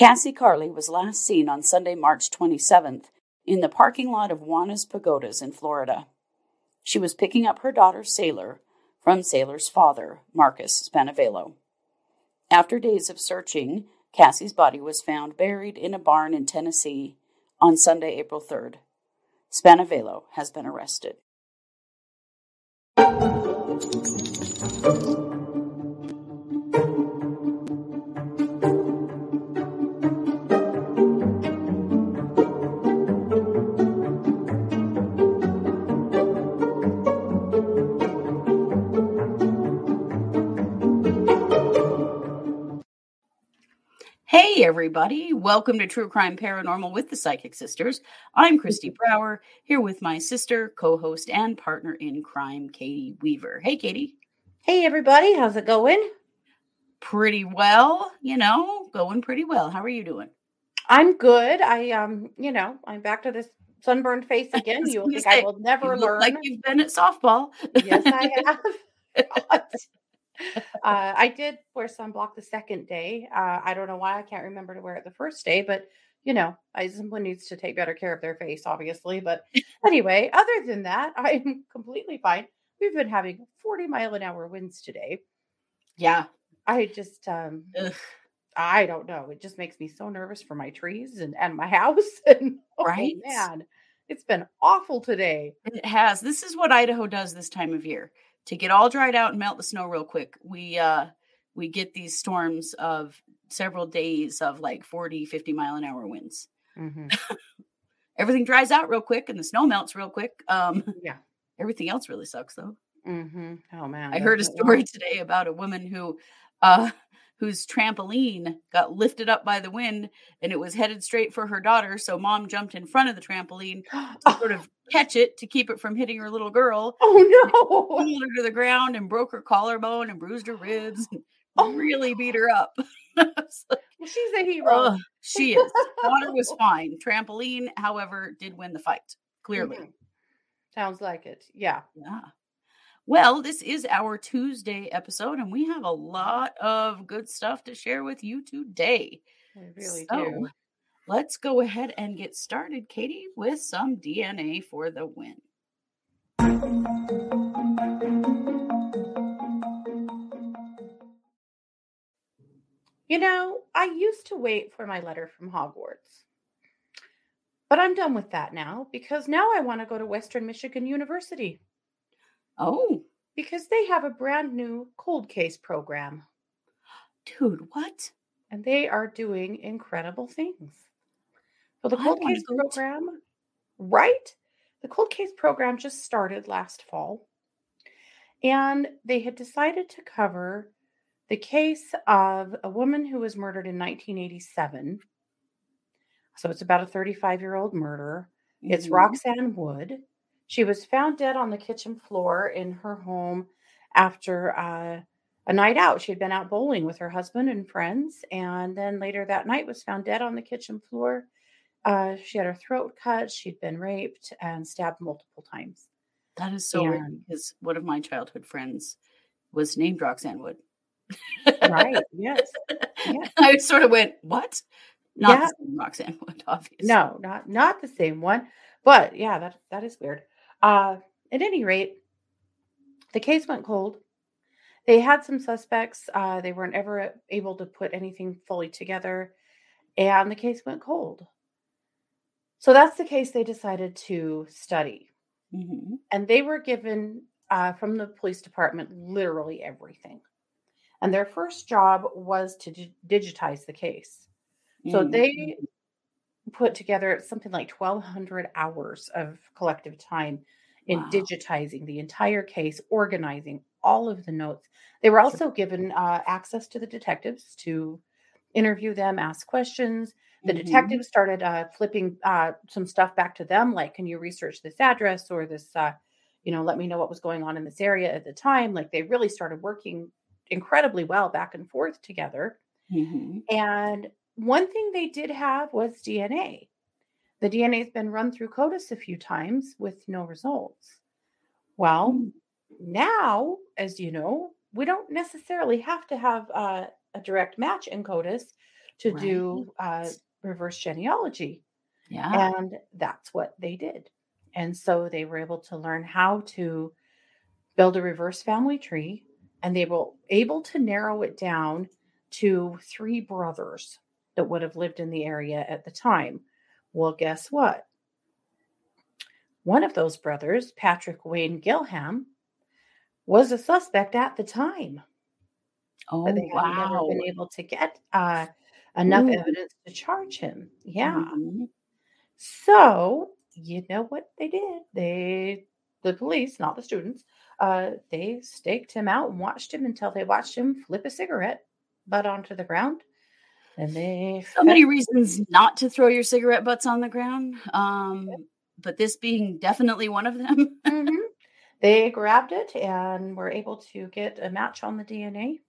Cassie Carli was last seen on Sunday, March 27th, in the parking lot of Juana's Pagodas in Florida. She was picking up her daughter, Saylor, from Saylor's father, Marcus Spanevelo. After days of searching, Cassie's body was found buried in a barn in Tennessee on Sunday, April 3rd. Spanevelo has been arrested. Hey, everybody. Welcome to True Crime Paranormal with the Psychic Sisters. I'm Christy Brower, here with my sister, co host, and partner in crime, Katie Weaver. Hey, Katie. Hey, everybody. How's it going? Pretty well, you know, going pretty well. How are you doing? I'm good. I, um, you know, I'm back to this sunburned face again. You think say, I will never learn. Like you've been at softball. yes, I have. uh, I did wear sunblock the second day. Uh, I don't know why I can't remember to wear it the first day, but you know, I someone needs to take better care of their face, obviously. But anyway, other than that, I'm completely fine. We've been having 40 mile an hour winds today. Yeah. I just um Ugh. I don't know. It just makes me so nervous for my trees and, and my house. And oh, right. man, it's been awful today. It has. This is what Idaho does this time of year to get all dried out and melt the snow real quick. We uh we get these storms of several days of like 40, 50 mile an hour winds. Mm-hmm. everything dries out real quick and the snow melts real quick. Um yeah. Everything else really sucks though. Mm-hmm. Oh man. I heard a story today about a woman who uh whose trampoline got lifted up by the wind and it was headed straight for her daughter. So mom jumped in front of the trampoline to sort of catch it to keep it from hitting her little girl. Oh no! Pulled her to the ground and broke her collarbone and bruised her ribs. And oh, really beat her up. like, well, she's a hero. Uh, she is. Daughter was fine. Trampoline, however, did win the fight. Clearly. Mm-hmm. Sounds like it. Yeah. Yeah. Well, this is our Tuesday episode, and we have a lot of good stuff to share with you today. We really so, do. Let's go ahead and get started, Katie, with some DNA for the win. You know, I used to wait for my letter from Hogwarts. But I'm done with that now because now I want to go to Western Michigan University. Oh. Because they have a brand new cold case program. Dude, what? And they are doing incredible things. So the cold case program, to... right? The cold case program just started last fall. And they had decided to cover the case of a woman who was murdered in 1987. So it's about a 35 year old murder. Mm-hmm. It's Roxanne Wood. She was found dead on the kitchen floor in her home after uh, a night out. She had been out bowling with her husband and friends, and then later that night was found dead on the kitchen floor. Uh, she had her throat cut. She'd been raped and stabbed multiple times. That is so and, weird because one of my childhood friends was named Roxanne Wood. right. Yes. Yeah. I sort of went, "What?" Not yeah. the same Roxanne Wood, obviously. No, not not the same one. But yeah, that that is weird. Uh, at any rate, the case went cold. They had some suspects. Uh, they weren't ever able to put anything fully together, and the case went cold. So that's the case they decided to study. Mm-hmm. And they were given uh, from the police department literally everything. And their first job was to d- digitize the case. So mm-hmm. they put together something like 1,200 hours of collective time in wow. digitizing the entire case, organizing all of the notes. They were also given uh, access to the detectives to interview them, ask questions. The mm-hmm. detectives started uh, flipping uh, some stuff back to them, like, "Can you research this address or this? Uh, you know, let me know what was going on in this area at the time." Like, they really started working incredibly well back and forth together. Mm-hmm. And one thing they did have was DNA. The DNA has been run through CODIS a few times with no results. Well, mm. now, as you know, we don't necessarily have to have uh, a direct match in CODIS to do uh, reverse genealogy. Yeah. And that's what they did. And so they were able to learn how to build a reverse family tree and they were able to narrow it down to three brothers that would have lived in the area at the time. Well, guess what? One of those brothers, Patrick Wayne Gilham, was a suspect at the time. oh, but they had never wow. been able to get uh, enough Ooh. evidence to charge him. Yeah. Mhm. So you know what they did? They, the police, not the students, uh, they staked him out and watched him until they watched him flip a cigarette butt onto the ground, and they So many reasons not to throw your cigarette butts on the ground. Um, but this being definitely one of them. Mhm. They grabbed it and were able to get a match on the DNA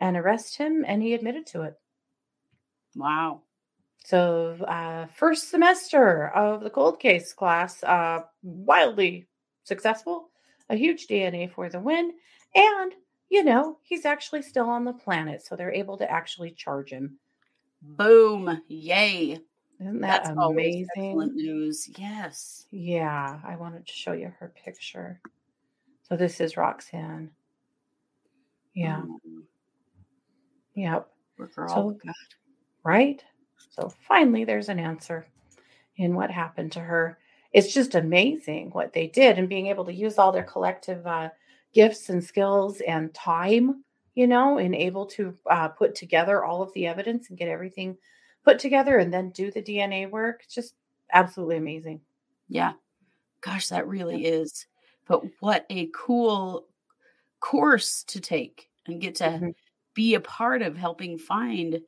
and arrest him, and he admitted to it. wow. So, uh, first semester of the cold case class, uh, wildly successful, a huge DNA for the win. And, you know, he's actually still on the planet. So they're able to actually charge him. Boom. Yay. Isn't that That's amazing? excellent news. Yes. Yeah, I wanted to show you her picture. So this is Roxanne. Yeah, Um, yep. girl. So, right? So finally, there's an answer in what happened to her. It's just amazing what they did and being able to use all their collective uh, gifts and skills and time, you know, and able to uh, put together all of the evidence and get everything put together and then do the DNA work. Just absolutely amazing. yeah. Gosh, that really is. But what a cool course to take and get to Mhm. be a part of helping find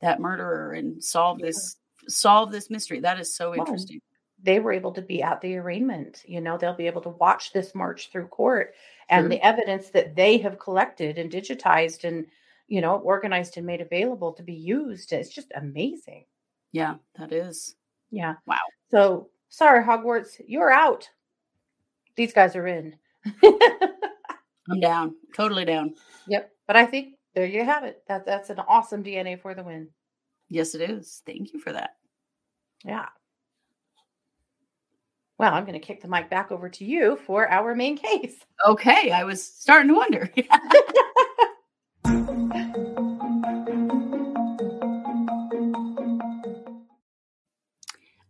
that murderer and solve Yeah. this solve this mystery. That is so interesting. They were able to be at the arraignment. You know, they'll be able to watch this march through court and Sure. the evidence that they have collected and digitized and, you know, organized and made available to be used. It's just amazing. Yeah, that is. Yeah. Wow. So sorry, Hogwarts, you're out. These guys are in. I'm down. Totally down. yep. But I think there you have it. That that's an awesome DNA for the win. Yes, it is. Thank you for that. Yeah. Well, I'm going to kick the mic back over to you for our main case. Okay, I was starting to wonder.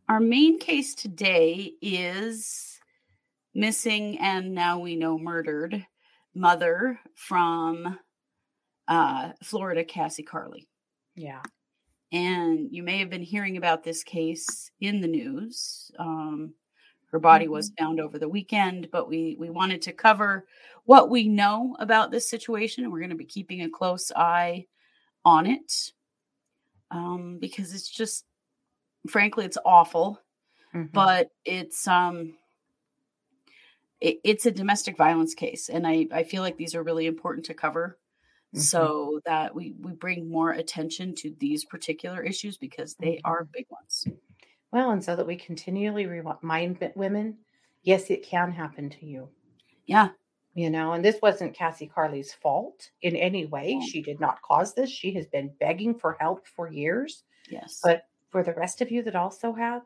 Our main case today is missing and now we know murdered mother from uh, Florida, Cassie Carli. yeah. And you may have been hearing about this case in the news. Um, her body was found over the weekend, but we we wanted to cover what we know about this situation, and we're going to be keeping a close eye on it um, because it's just, frankly, it's awful. Mhm. But it's um, it, it's a domestic violence case, and I I feel like these are really important to cover Mhm. so that we we bring more attention to these particular issues because they are big ones. Well, and so that we continually remind women, yes, it can happen to you. Yeah, You know, and this wasn't Cassie Carli's fault in any way. No. She did not cause this. She has been begging for help for years. yes, But for the rest of you that also have,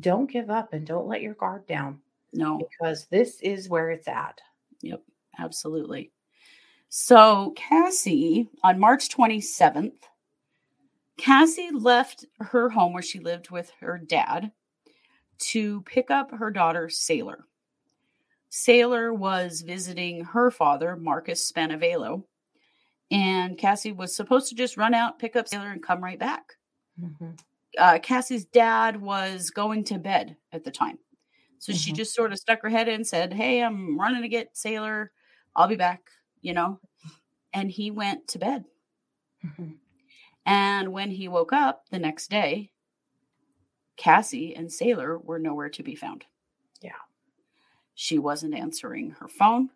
don't give up and don't let your guard down no, because this is where it's at. Yep, absolutely. So Cassie on March twenty seventh, Cassie left her home where she lived with her dad to pick up her daughter Saylor. Saylor was visiting her father, Marcus Spanevelo, and Cassie was supposed to just run out, pick up Saylor, and come right back. Mhm. uh, Cassie's dad was going to bed at the time. So she Mhm. just sort of stuck her head in, and said, Hey, I'm running to get Saylor. I'll be back, you know? And he went to bed. Mhm. And when he woke up the next day, Cassie and Saylor were nowhere to be found. Yeah. She wasn't answering her phone.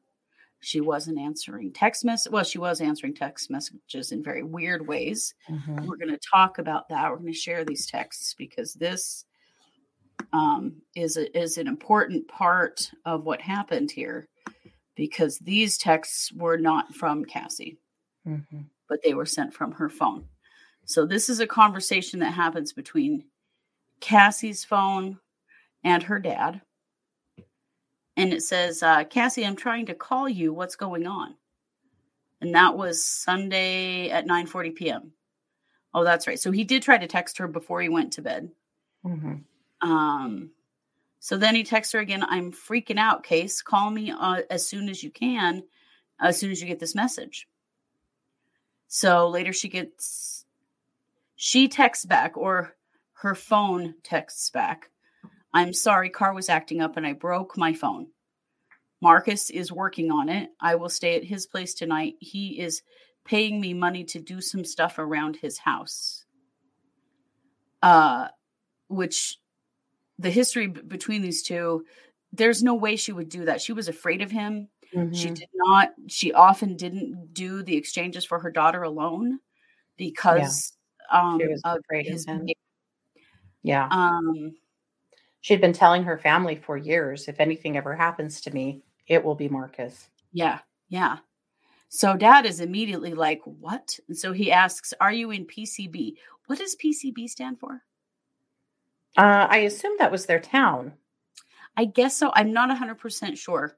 She wasn't answering text messages. Well, she was answering text messages in very weird ways. Mhm. We're going to talk about that. We're going to share these texts because this um, is a, is an important part of what happened here. Because these texts were not from Cassie, Mhm. but they were sent from her phone. So this is a conversation that happens between Cassie's phone and her dad. And it says, uh, Cassie, I'm trying to call you. What's going on? And that was Sunday at 9 40 p.m. Oh, that's right. So he did try to text her before he went to bed. Mm-hmm. Um, so then he texts her again. I'm freaking out, Case. Call me uh, as soon as you can, as soon as you get this message. So later she gets, she texts back, or her phone texts back. I'm sorry, car was acting up and I broke my phone. Marcus is working on it. I will stay at his place tonight. He is paying me money to do some stuff around his house. Uh, which the history b- between these two, there's no way she would do that. She was afraid of him. Mm-hmm. She did not, she often didn't do the exchanges for her daughter alone because um, She was of of his. Yeah. Um, She'd been telling her family for years if anything ever happens to me, it will be Marcus. Yeah, yeah. So dad is immediately like, What? And so he asks, Are you in PCB? What does PCB stand for? Uh, I assume that was their town. I guess so. I'm not 100% sure.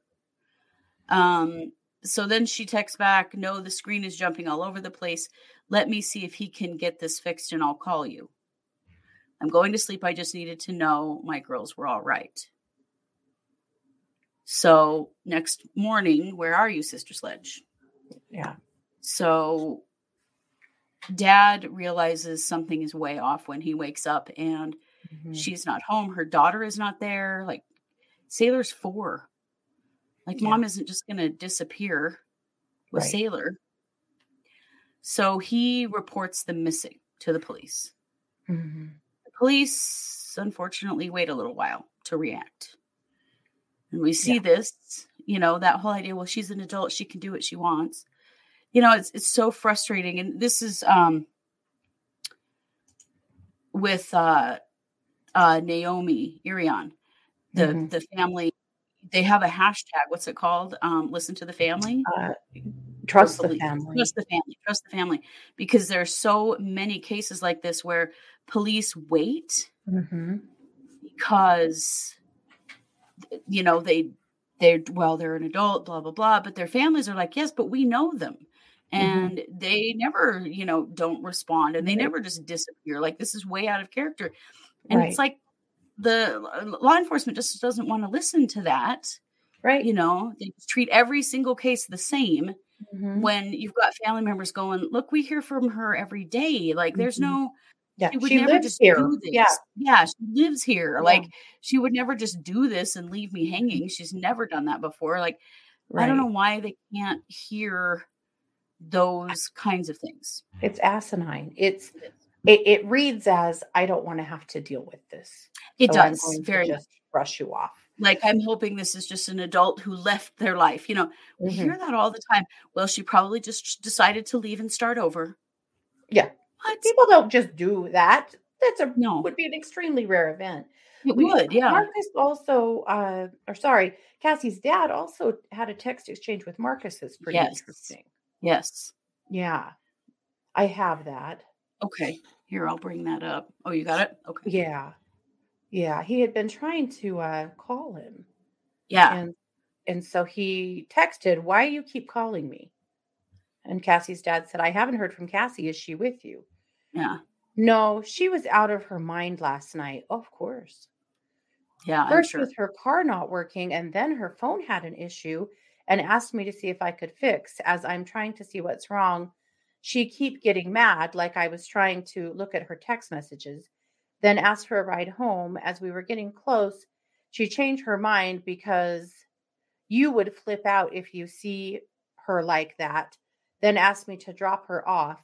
Um, so then she texts back, No, the screen is jumping all over the place. Let me see if he can get this fixed and I'll call you. I'm going to sleep. I just needed to know my girls were all right. So next morning, where are you, Sister Sledge? Yeah. So dad realizes something is way off when he wakes up and Mhm. she's not home. Her daughter is not there. Like Saylor's four. Like Yeah. mom isn't just going to disappear with Right. Saylor. So he reports them missing to the police. Mhm. The police, unfortunately, wait a little while to react. And we see Yeah. this, you know, that whole idea, well, she's an adult, she can do what she wants. You know, it's it's so frustrating. And this is um with uh uh Naomi Irion, the Mhm. the family, they have a hashtag. What's it called? Um, listen to the family. Uh, trust the family. Trust the family. Trust the family. Because there are so many cases like this where police wait hmm because you know they they're well they're an adult blah blah blah but their families are like yes but we know them and they never you know don't respond and they never just disappear like this is way out of character and Right. it's like the law enforcement just doesn't want to listen to that Right. you know they treat every single case the same Mhm. when you've got family members going look we hear from her every day like there's Mhm. no Yeah. she would She never lives just here. do this. Yeah. yeah, she lives here. Yeah. Like she would never just do this and leave me hanging. She's never done that before. Like I don't know why they can't hear those kinds of things. It's asinine. It's it, it reads as I don't want to have to deal with this. It so does very just brush you off. Like I'm hoping this is just an adult who left their life. You know, we Mhm. hear that all the time. Well, she probably just decided to leave and start over. Yeah. What? People don't just do that. That's a No. would be an extremely rare event. It We- would, yeah. Marcus also, uh, or sorry, Cassie's dad also had a text exchange with Marcus. That's pretty Yes. interesting. Yes. Yeah, I have that. Okay. Here, I'll bring that up. Oh, you got it? Okay. Yeah, yeah. He had been trying to uh, call him, Yeah. and and so he texted, "Why you keep calling me?" And Cassie's dad said, "I haven't heard from Cassie. Is she with you?" Yeah. No, she was out of her mind last night. Of course. Yeah. I'm First sure. with her car not working, and then her phone had an issue and asked me to see if I could fix. As I'm trying to see what's wrong, she keep getting mad, like I was trying to look at her text messages, then asked for a ride home. As we were getting close, she changed her mind because you would flip out if you see her like that. Then asked me to drop her off.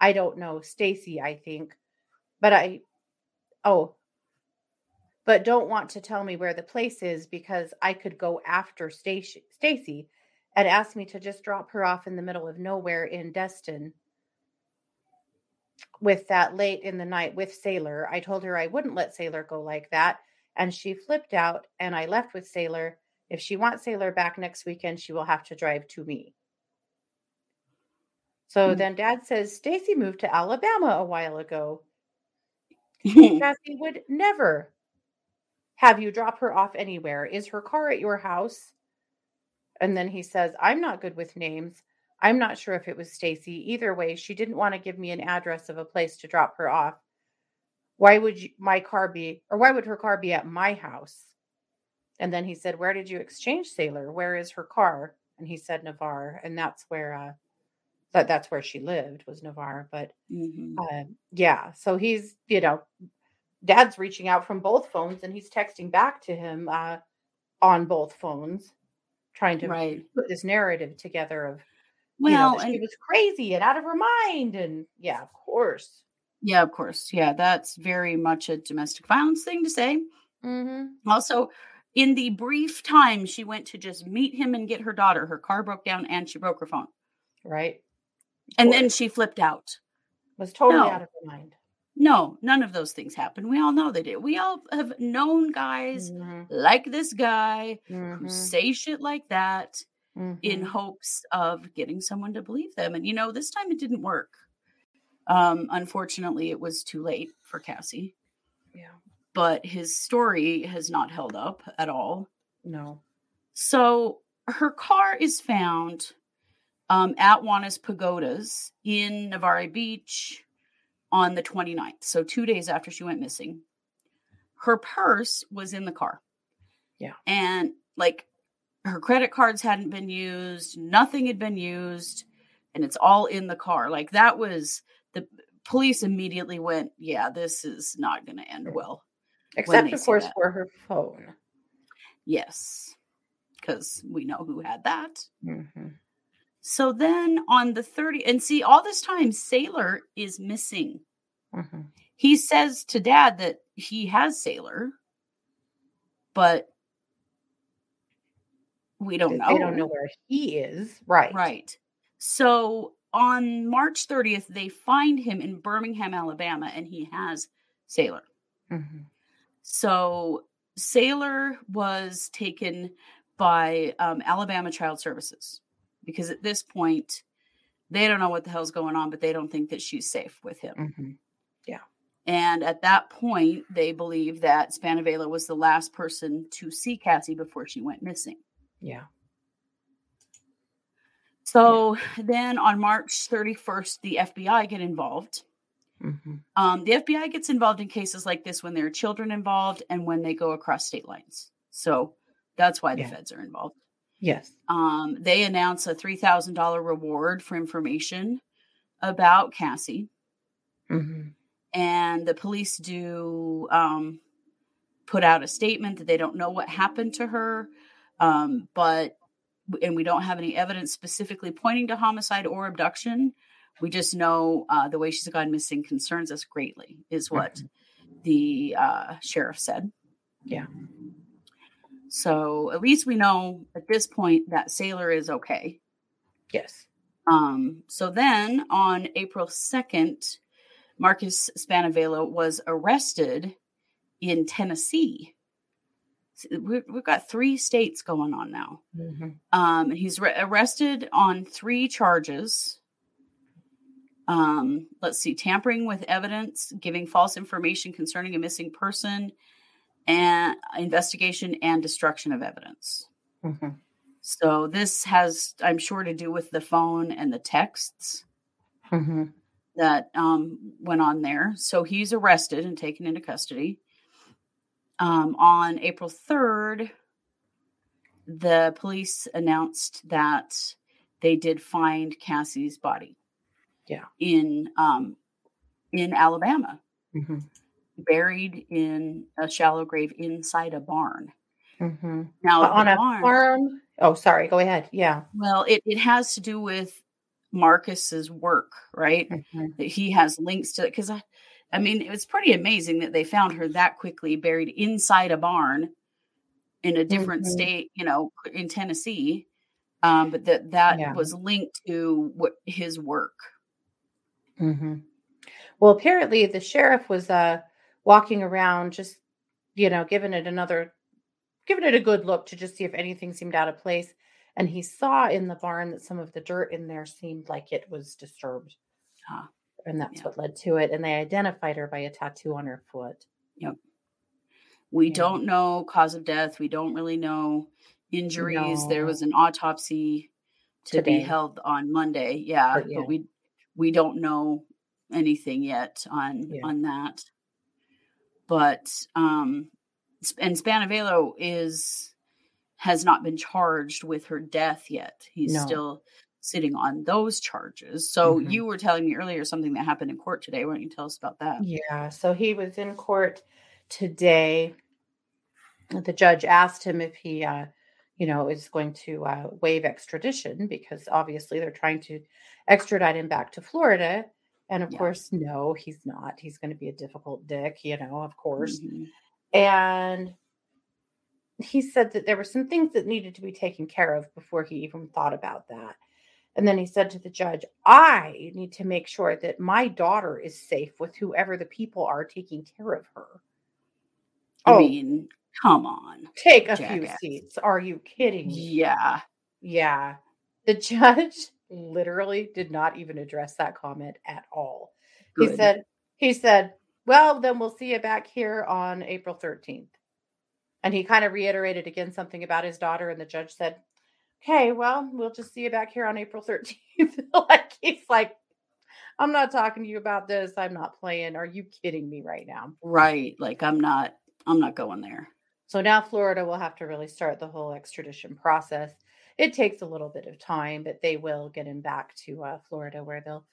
I don't know, Stacy, I think. But I oh, but don't want to tell me where the place is because I could go after Stacy Stacy and asked me to just drop her off in the middle of nowhere in Destin with that late in the night with Saylor. I told her I wouldn't let Saylor go like that and she flipped out and I left with Saylor. If she wants Saylor back next weekend, she will have to drive to me. So Mm. then dad says Stacy moved to Alabama a while ago. Cassie would never have you drop her off anywhere. Is her car at your house? And then he says, I'm not good with names. I'm not sure if it was Stacy. Either way, she didn't want to give me an address of a place to drop her off. Why would you, my car be, or why would her car be at my house? And then he said, Where did you exchange Saylor? Where is her car? And he said Navarre. And that's where, uh, that, that's where she lived was Navarre. But Mhm. uh, yeah, so he's, you know, dad's reaching out from both phones and he's texting back to him uh, on both phones, trying to Right. put this narrative together of, you know, Well, she was crazy and out of her mind. And yeah, of course. yeah, of course. Yeah, that's very much a domestic violence thing to say. Mm-hmm. Also, in the brief time she went to just meet him and get her daughter, her car broke down and she broke her phone. Right. And then she flipped out. was totally No. out of her mind. No, none of those things happened. We all know they did. We all have known guys Mhm, like this guy who mhm, say shit like that in mhm. hopes of getting someone to believe them. And you know, this time it didn't work. Um, unfortunately, it was too late for Cassie, Yeah. but his story has not held up at all. No. So her car is found um, at Juana's Pagodas in Navarre Beach on the 29th. So two days after she went missing. Her purse was in the car. Yeah. And like her credit cards hadn't been used, nothing had been used, and it's all in the car. Like that was the police immediately went, yeah, this is not going to end well. Except, of course, for her phone. Yes. Because we know who had that. hmm So then on the 30, and see, all this time, Saylor is missing. hmm He says to dad that he has Saylor, but we don't know. They don't know where he is. Right. Right. So on March 30th, they find him in Birmingham, Alabama, and he has Saylor. hmm So Saylor was taken by um, Alabama Child Services because at this point, they don't know what the hell's going on, but they don't think that she's safe with him. hmm And at that point, they believe that Spanevelo was the last person to see Cassie before she went missing. Yeah. So then on March 31st, the FBI get involved. hmm Um, the FBI gets involved in cases like this when there are children involved and when they go across state lines. So that's why the Yeah. feds are involved. Yes. Um, they announce a $3,000 reward for information about Cassie. hmm and the police do um, put out a statement that they don't know what happened to her, um, but and we don't have any evidence specifically pointing to homicide or abduction. We just know uh, the way she's gone missing concerns us greatly, is what the uh, sheriff said. Yeah. So at least we know at this point that Saylor is okay. Yes. Um, so then on April 2nd, Marcus Spanevelo was arrested in Tennessee. We- We've got three states going on now. hmm Um, he's re- arrested on three charges. Um, let's see, tampering with evidence, giving false information concerning a missing person, and investigation and destruction of evidence. hmm So this has, I'm sure, to do with the phone and the texts hmm that um, went on there. So he's arrested and taken into custody. Um, on April 3rd, the police announced that they did find Cassie's body. Yeah. In um, in Alabama, hmm buried in a shallow grave inside a barn. hmm Now, on a barn- farm. Oh, sorry. Go ahead. Yeah. well, it, it has to do with Marcus's work, right? Mhm. that he has links to it because I, I mean, it was pretty amazing that they found her that quickly buried inside a barn in a different Mhm. state, you know, in Tennessee. Um, but that that Yeah. was linked to what his work. hmm Well, apparently the sheriff was uh walking around, just you know, giving it another, giving it a good look to just see if anything seemed out of place. and he saw in the barn that some of the dirt in there seemed like it was disturbed. Ah, And that's Yeah. what led to it. And they identified her by a tattoo on her foot. Yep. We Yeah. don't know cause of death. We don't really know injuries. There was an autopsy to Today. be held on Monday. Yeah, But yeah. but we we don't know anything yet on Yeah. on that. But um and Spanevelo is has not been charged with her death yet. He's No. still sitting on those charges. So Mhm. you were telling me earlier something that happened in court today. Why don't you tell us about that? Yeah. So he was in court today. The judge asked him if he, uh, you know, is going to uh, waive extradition because obviously they're trying to extradite him back to Florida. And of Yeah. course, no, he's not. He's going to be a difficult dick, you know, of course. Mhm. And he said that there were some things that needed to be taken care of before he even thought about that. And then he said to the judge, I need to make sure that my daughter is safe with whoever the people are taking care of her. I Oh, mean, come on. take a few seats. Are you kidding me? Yeah. Yeah. The judge literally did not even address that comment at all. He said, he said, well, then we'll see you back here on April 13th. And he kind of reiterated again something about his daughter. And the judge said, okay, well, we'll just see you back here on April 13th. like, he's like, I'm not talking to you about this. I'm not playing. Are you kidding me right now? Right. Like I'm not I'm not going there. So now Florida will have to really start the whole extradition process. It takes a little bit of time, but they will get him back to uh, Florida where they'll,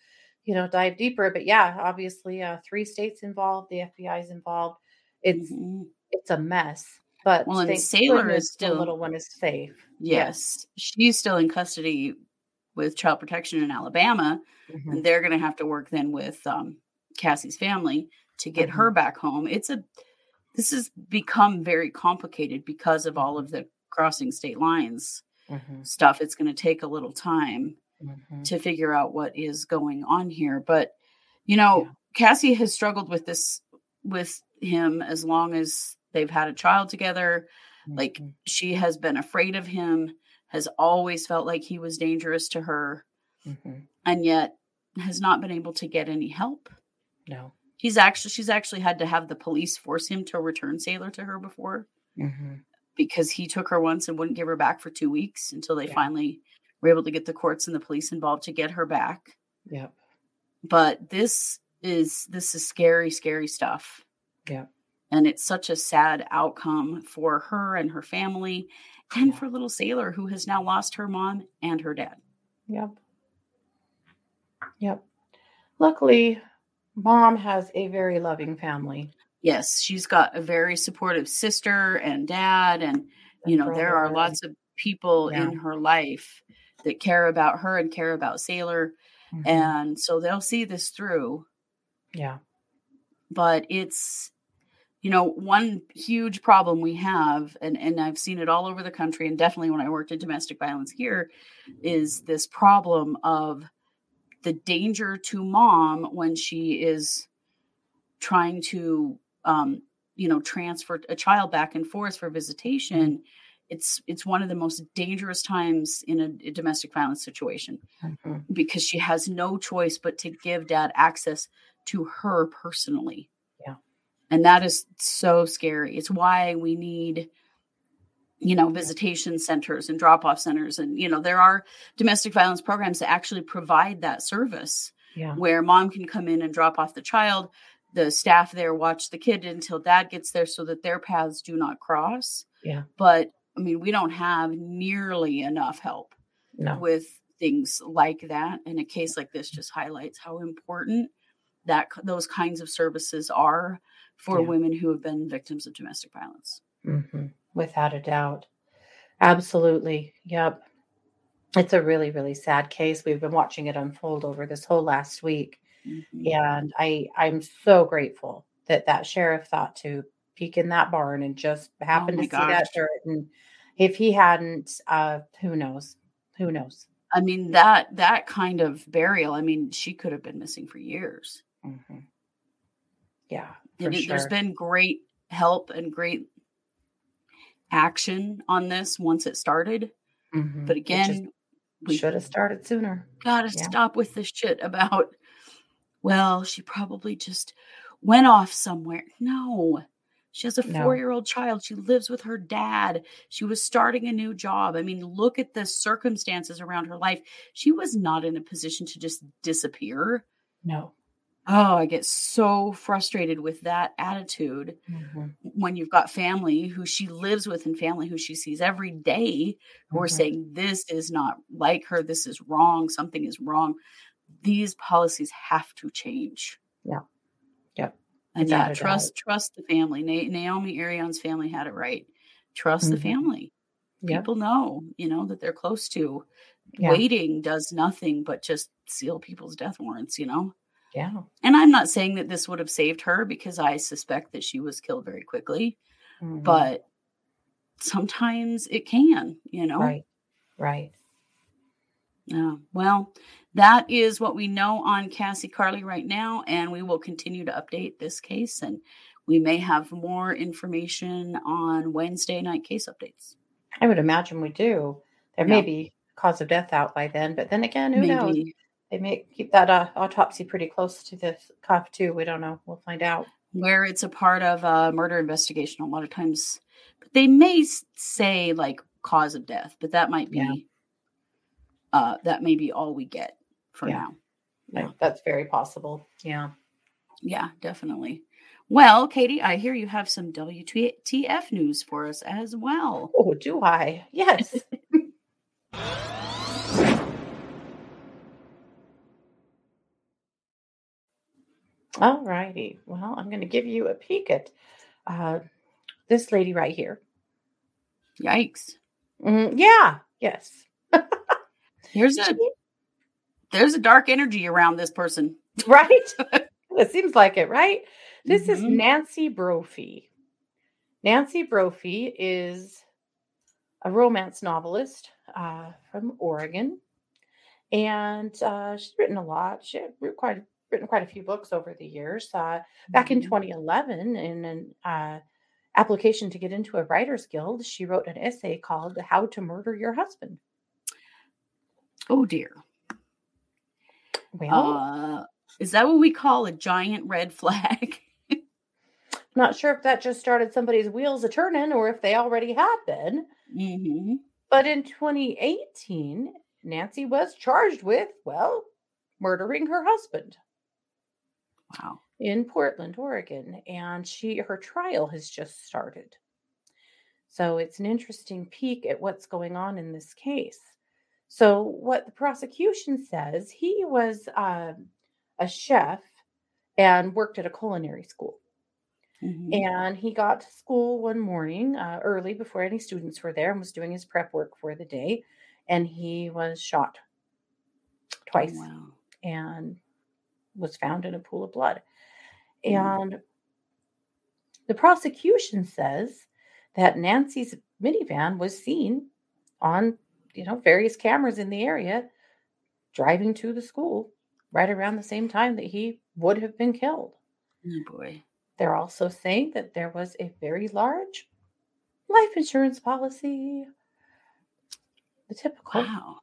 you know, dive deeper. But yeah, obviously, uh, three states involved, the FBI's involved. It's Mhm. it's a mess. But Well, and Saylor is the still- little one is safe. Yes. She's still in custody with child protection in Alabama. Mhm. And they're gonna have to work then with um Cassie's family to get her back home. It's a this has become very complicated because of all of the crossing state lines Mhm. stuff. It's gonna take a little time. Mhm. to figure out what is going on here. But you know, Yeah. Cassie has struggled with this with him as long as they've had a child together. Like Mhm. she has been afraid of him, has always felt like he was dangerous to her, Mhm. and yet has not been able to get any help. no. He's actually she's actually had to have the police force him to return Saylor to her before Mhm. Because he took her once and wouldn't give her back for two weeks until they Yeah. finally were able to get the courts and the police involved to get her back. Yep. but this is this is scary scary stuff Yeah. and it's such a sad outcome for her and her family and Yeah. for little Saylor who has now lost her mom and her dad Yep. Yep. Luckily, mom has a very loving family. Yes she's got a very supportive sister and dad and you know there are lots of people Yeah. in her life that care about her and care about Saylor Mhm. and so they'll see this through yeah. but it's you know one huge problem we have and and I've seen it all over the country and definitely when I worked in domestic violence here is this problem of the danger to mom when she is trying to um you know transfer a child back and forth for visitation it's it's one of the most dangerous times in a, a domestic violence situation Mhm. because she has no choice but to give dad access to her personally. Yeah. And that is so scary. It's why we need you know visitation centers and drop off centers and you know there are domestic violence programs that actually provide that service Yeah. where mom can come in and drop off the child the staff there watch the kid until dad gets there so that their paths do not cross Yeah. but i mean we don't have nearly enough help No. with things like that and a case like this just highlights how important that those kinds of services are for Yeah. women who have been victims of domestic violence hmm Without a doubt. Absolutely. Yep. It's a really, really sad case. We've been watching it unfold over this whole last week. Mhm. And I, I'm so grateful that that sheriff thought to peek in that barn and just happened my to see that gosh. dirt. And if he hadn't, uh, who knows? Who knows? i mean that that kind of burial i mean she could have been missing for years hmm Yeah. For it- there's sure. been great help and great action on this once it started Mhm. But again, we should have started sooner. gotta Yeah. stop with this shit about, well, she probably just went off somewhere. No. She has a No. four year old child. She lives with her dad. She was starting a new job. I mean, look at the circumstances around her life. She was not in a position to just disappear. No. Oh, I get so frustrated with that attitude Mhm. when you've got family who she lives with and family who she sees every day who are Mhm. saying this is not like her, this is wrong, something is wrong. These policies have to change. Yeah. Yep. And yeah, trust trust the family. Na- Naomi Irion's family had it right. Trust the Mhm. family. People know, you know, that they're close to. Yeah. Waiting does nothing but just seal people's death warrants, you know? Yeah. And I'm not saying that this would have saved her because I suspect that she was killed very quickly, Mhm. but sometimes it can, you know? right. Right. Yeah. Well, that is what we know on Cassie Carli right now, and we will continue to update this case, and we may have more information on Wednesday night case updates. I would imagine we do. There Yeah. may be cause of death out by then, but then again, who knows? They may keep that uh, autopsy pretty close to the cuff too. We don't know. We'll find out. where it's a part of a murder investigation, a lot of times, but they may say like cause of death, but that might be, Yeah. uh, that may be all we get for Yeah. now. Like, Yeah. that's very possible. Yeah. Yeah, definitely. Well, Katie, I hear you have some WTF news for us as well. Oh, do I? Yes. All righty. Well, I'm going to give you a peek at uh, this lady right here. Yikes. Mm, yeah. Yes. Here's a there's a dark energy around this person. right? it seems like it, right? This is Mhm. Nancy Brophy. Nancy Brophy is a romance novelist uh, from Oregon, and uh, she's written a lot. She had writ- quite written quite a few books over the years. Uh, back in Mhm. 2011, in an uh, application to get into a writers guild, she wrote an essay called "How to Murder Your Husband." Oh dear. Well, Uh, is that what we call a giant red flag? not sure if that just started somebody's wheels a turning or if they already had been. hmm But in 2018, Nancy was charged with, well, murdering her husband Wow. in Portland, Oregon, and she her trial has just started. So it's an interesting peek at what's going on in this case. So what the prosecution says, he was um, a chef and worked at a culinary school. Mhm. And he got to school one morning uh, early before any students were there and was doing his prep work for the day. And he was shot twice Oh, wow. and was found in a pool of blood. Mm. And the prosecution says that Nancy's minivan was seen on, you know, various cameras in the area driving to the school right around the same time that he would have been killed. Oh boy. They're also saying that there was a very large life insurance policy. The typical. Wow.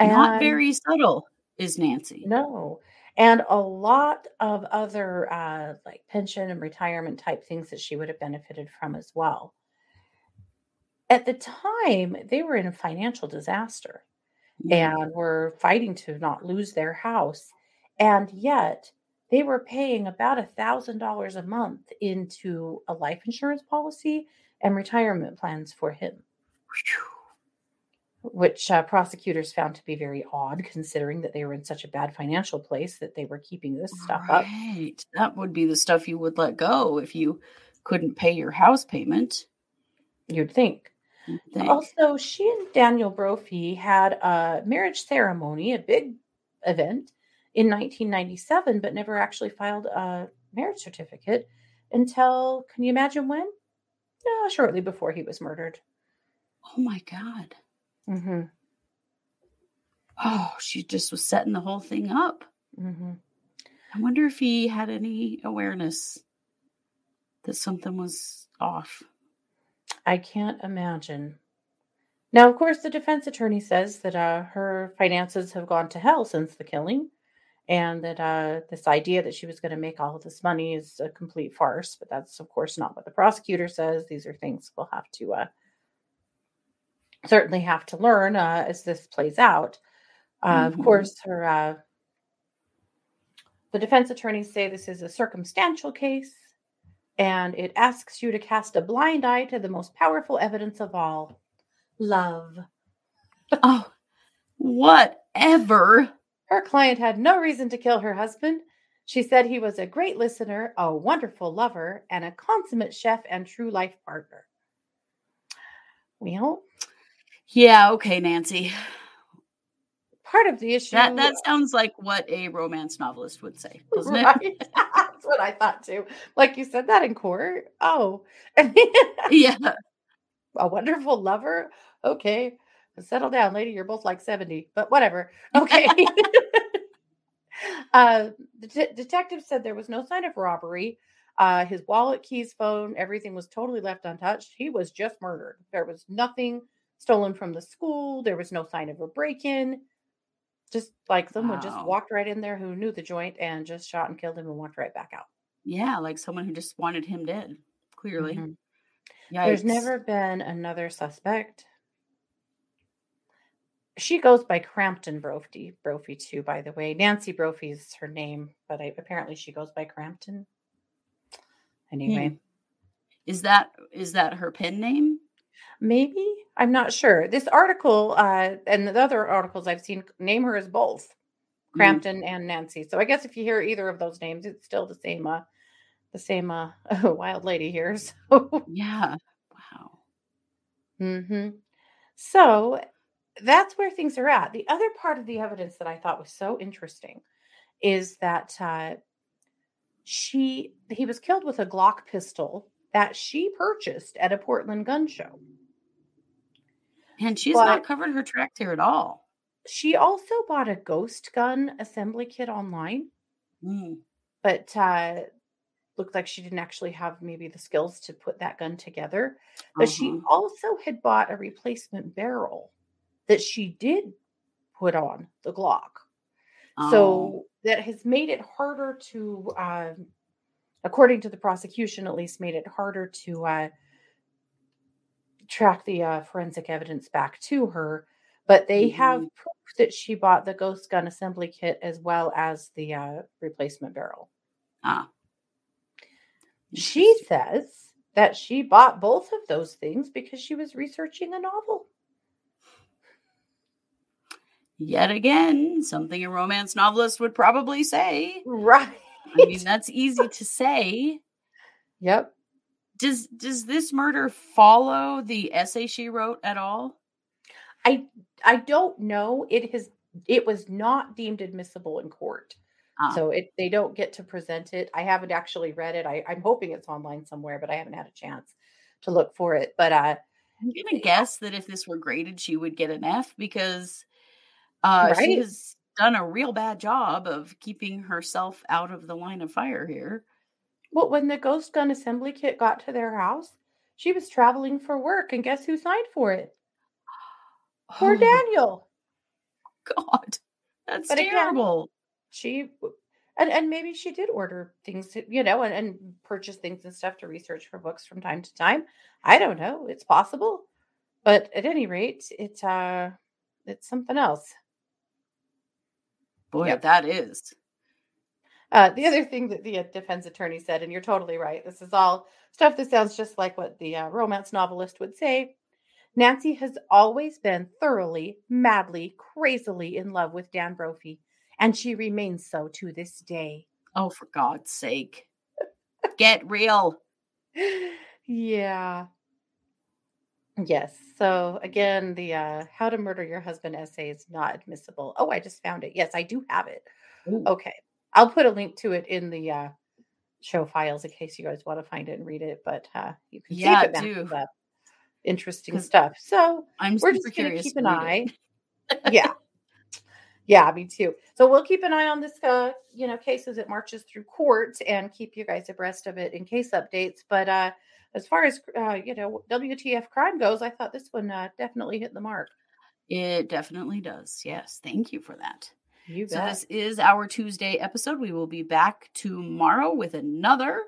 Not very subtle is Nancy. No. And a lot of other uh, like pension and retirement type things that she would have benefited from as well. At the time, they were in a financial disaster and were fighting to not lose their house. And yet, they were paying about a thousand dollars a month into a life insurance policy and retirement plans for him, which uh, prosecutors found to be very odd, considering that they were in such a bad financial place that they were keeping this stuff up. That would be the stuff you would let go if you couldn't pay your house payment. You'd think. Also, she and Daniel Brophy had a marriage ceremony, a big event in 1997, but never actually filed a marriage certificate until, can you imagine when? Uh, shortly before he was murdered. oh my God. Mm-hmm. Oh, she just was setting the whole thing up. hmm I wonder if he had any awareness that something was off. I can't imagine. Now, of course, the defense attorney says that uh, her finances have gone to hell since the killing, and that uh, this idea that she was going to make all of this money is a complete farce. But that's, of course, not what the prosecutor says. These are things we'll have to uh, certainly have to learn uh, as this plays out. Uh, Mhm. Of course, her uh, the defense attorneys say this is a circumstantial case, and it asks you to cast a blind eye to the most powerful evidence of all, love. Oh, whatever. Her client had no reason to kill her husband. She said he was a great listener, a wonderful lover, and a consummate chef and true life partner. Well, Yeah, okay, Nancy. part of the issue That that sounds like what a romance novelist would say, doesn't right? it? What I thought too. Like you said that in court. Oh, yeah. a wonderful lover. Okay, settle down, lady. You're both like 70, but whatever. Okay. uh, the de- detective said there was no sign of robbery. Uh, his wallet, keys, phone, everything was totally left untouched. He was just murdered. There was nothing stolen from the school. There was no sign of a break in. Just like someone just Wow. walked right in there who knew the joint and just shot and killed him and walked right back out. Yeah, like someone who just wanted him dead, clearly. Mhm. Yikes. There's never been another suspect. She goes by Crampton Brophy, Brophy too, by the way. Nancy Brophy is her name, but I, apparently she goes by Crampton. Anyway, Hmm. Is that is that her pen name? Maybe I'm not sure. This article uh, and the other articles I've seen name her as both Hmm. Crampton and Nancy. So I guess if you hear either of those names, it's still the same. Uh, the same uh, wild lady here. So Yeah. Wow. hmm So that's where things are at. The other part of the evidence that I thought was so interesting is that uh, she he was killed with a Glock pistol that she purchased at a Portland gun show. And she's But- not covered her tracks here at all. She also bought a ghost gun assembly kit online, Mm. but uh, looked like she didn't actually have maybe the skills to put that gun together. But she Uh-huh. also had bought a replacement barrel that she did put on the Glock. Oh. So that has made it harder to, um, according to the prosecution, at least, made it harder to uh, track the uh, forensic evidence back to her. But they have Mhm. proof that she bought the ghost gun assembly kit as well as the uh, replacement barrel. ah. She says that she bought both of those things because she was researching a novel. Yet again, something a romance novelist would probably say. Right. I mean, that's easy to say. Yep. Does does this murder follow the essay she wrote at all? I I don't know. It has it was not deemed admissible in court. Ah. So it they don't get to present it. I haven't actually read it. I, I'm hoping it's online somewhere, but I haven't had a chance to look for it. But uh I'm gonna guess that if this were graded, she would get an F because uh, she Right. has done a real bad job of keeping herself out of the line of fire here. well, when the ghost gun assembly kit got to their house, she was traveling for work, and guess who signed for it? Poor Oh, Daniel. God, that's But again- terrible. she and, and maybe she did order things to- you know and, and purchase things and stuff to research for books from time to time i don't know it's possible but at any rate it's uh it's something else Boy, Yep. that is. uh the other thing that the uh, defense attorney said and you're totally right this is all stuff that sounds just like what the uh, romance novelist would say nancy has always been thoroughly madly crazily in love with dan brophy and she remains so to this day Oh, for God's sake, get real. yeah. Yes. So again, the uh how to murder your husband essay is not admissible. Oh, I just found it. Yes, I do have it. Ooh. Okay. I'll put a link to it in the uh show files in case you guys want to find it and read it, but uh you can Yeah, see if it do. up. Interesting stuff. So I'm we're just gonna curious. keep to an eye. yeah. Yeah, me too. So we'll keep an eye on this, uh, you know, case as it marches through court and keep you guys abreast of it in case updates. But uh, as far as uh, you know, WTF crime goes, I thought this one uh, definitely hit the mark. It definitely does. Yes, thank you for that. You So bet. this is our Tuesday episode. We will be back tomorrow with another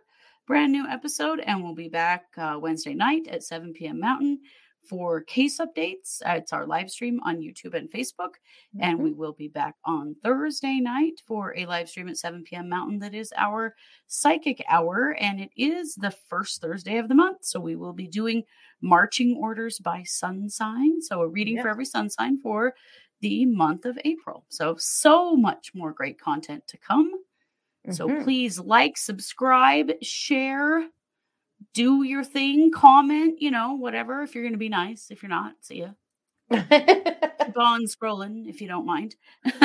brand new episode, and we'll be back uh, Wednesday night at 7 p.m. Mountain for case updates. Uh, it's our live stream on YouTube and Facebook, and Mhm. we will be back on Thursday night for a live stream at 7 p.m. Mountain. That is our psychic hour, and it is the first Thursday of the month. So we will be doing marching orders by sun sign. So a reading for every sun sign for the month of April. So, so much more great content to come. So Mhm. please like, subscribe, share, do your thing, comment, you know, whatever. If you're going to be nice, if you're not, see ya. Keep on scrolling if you don't mind.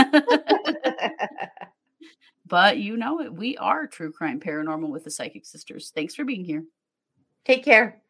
but you know it. We are True Crime Paranormal with the Psychic Sisters. Thanks for being here. Take care.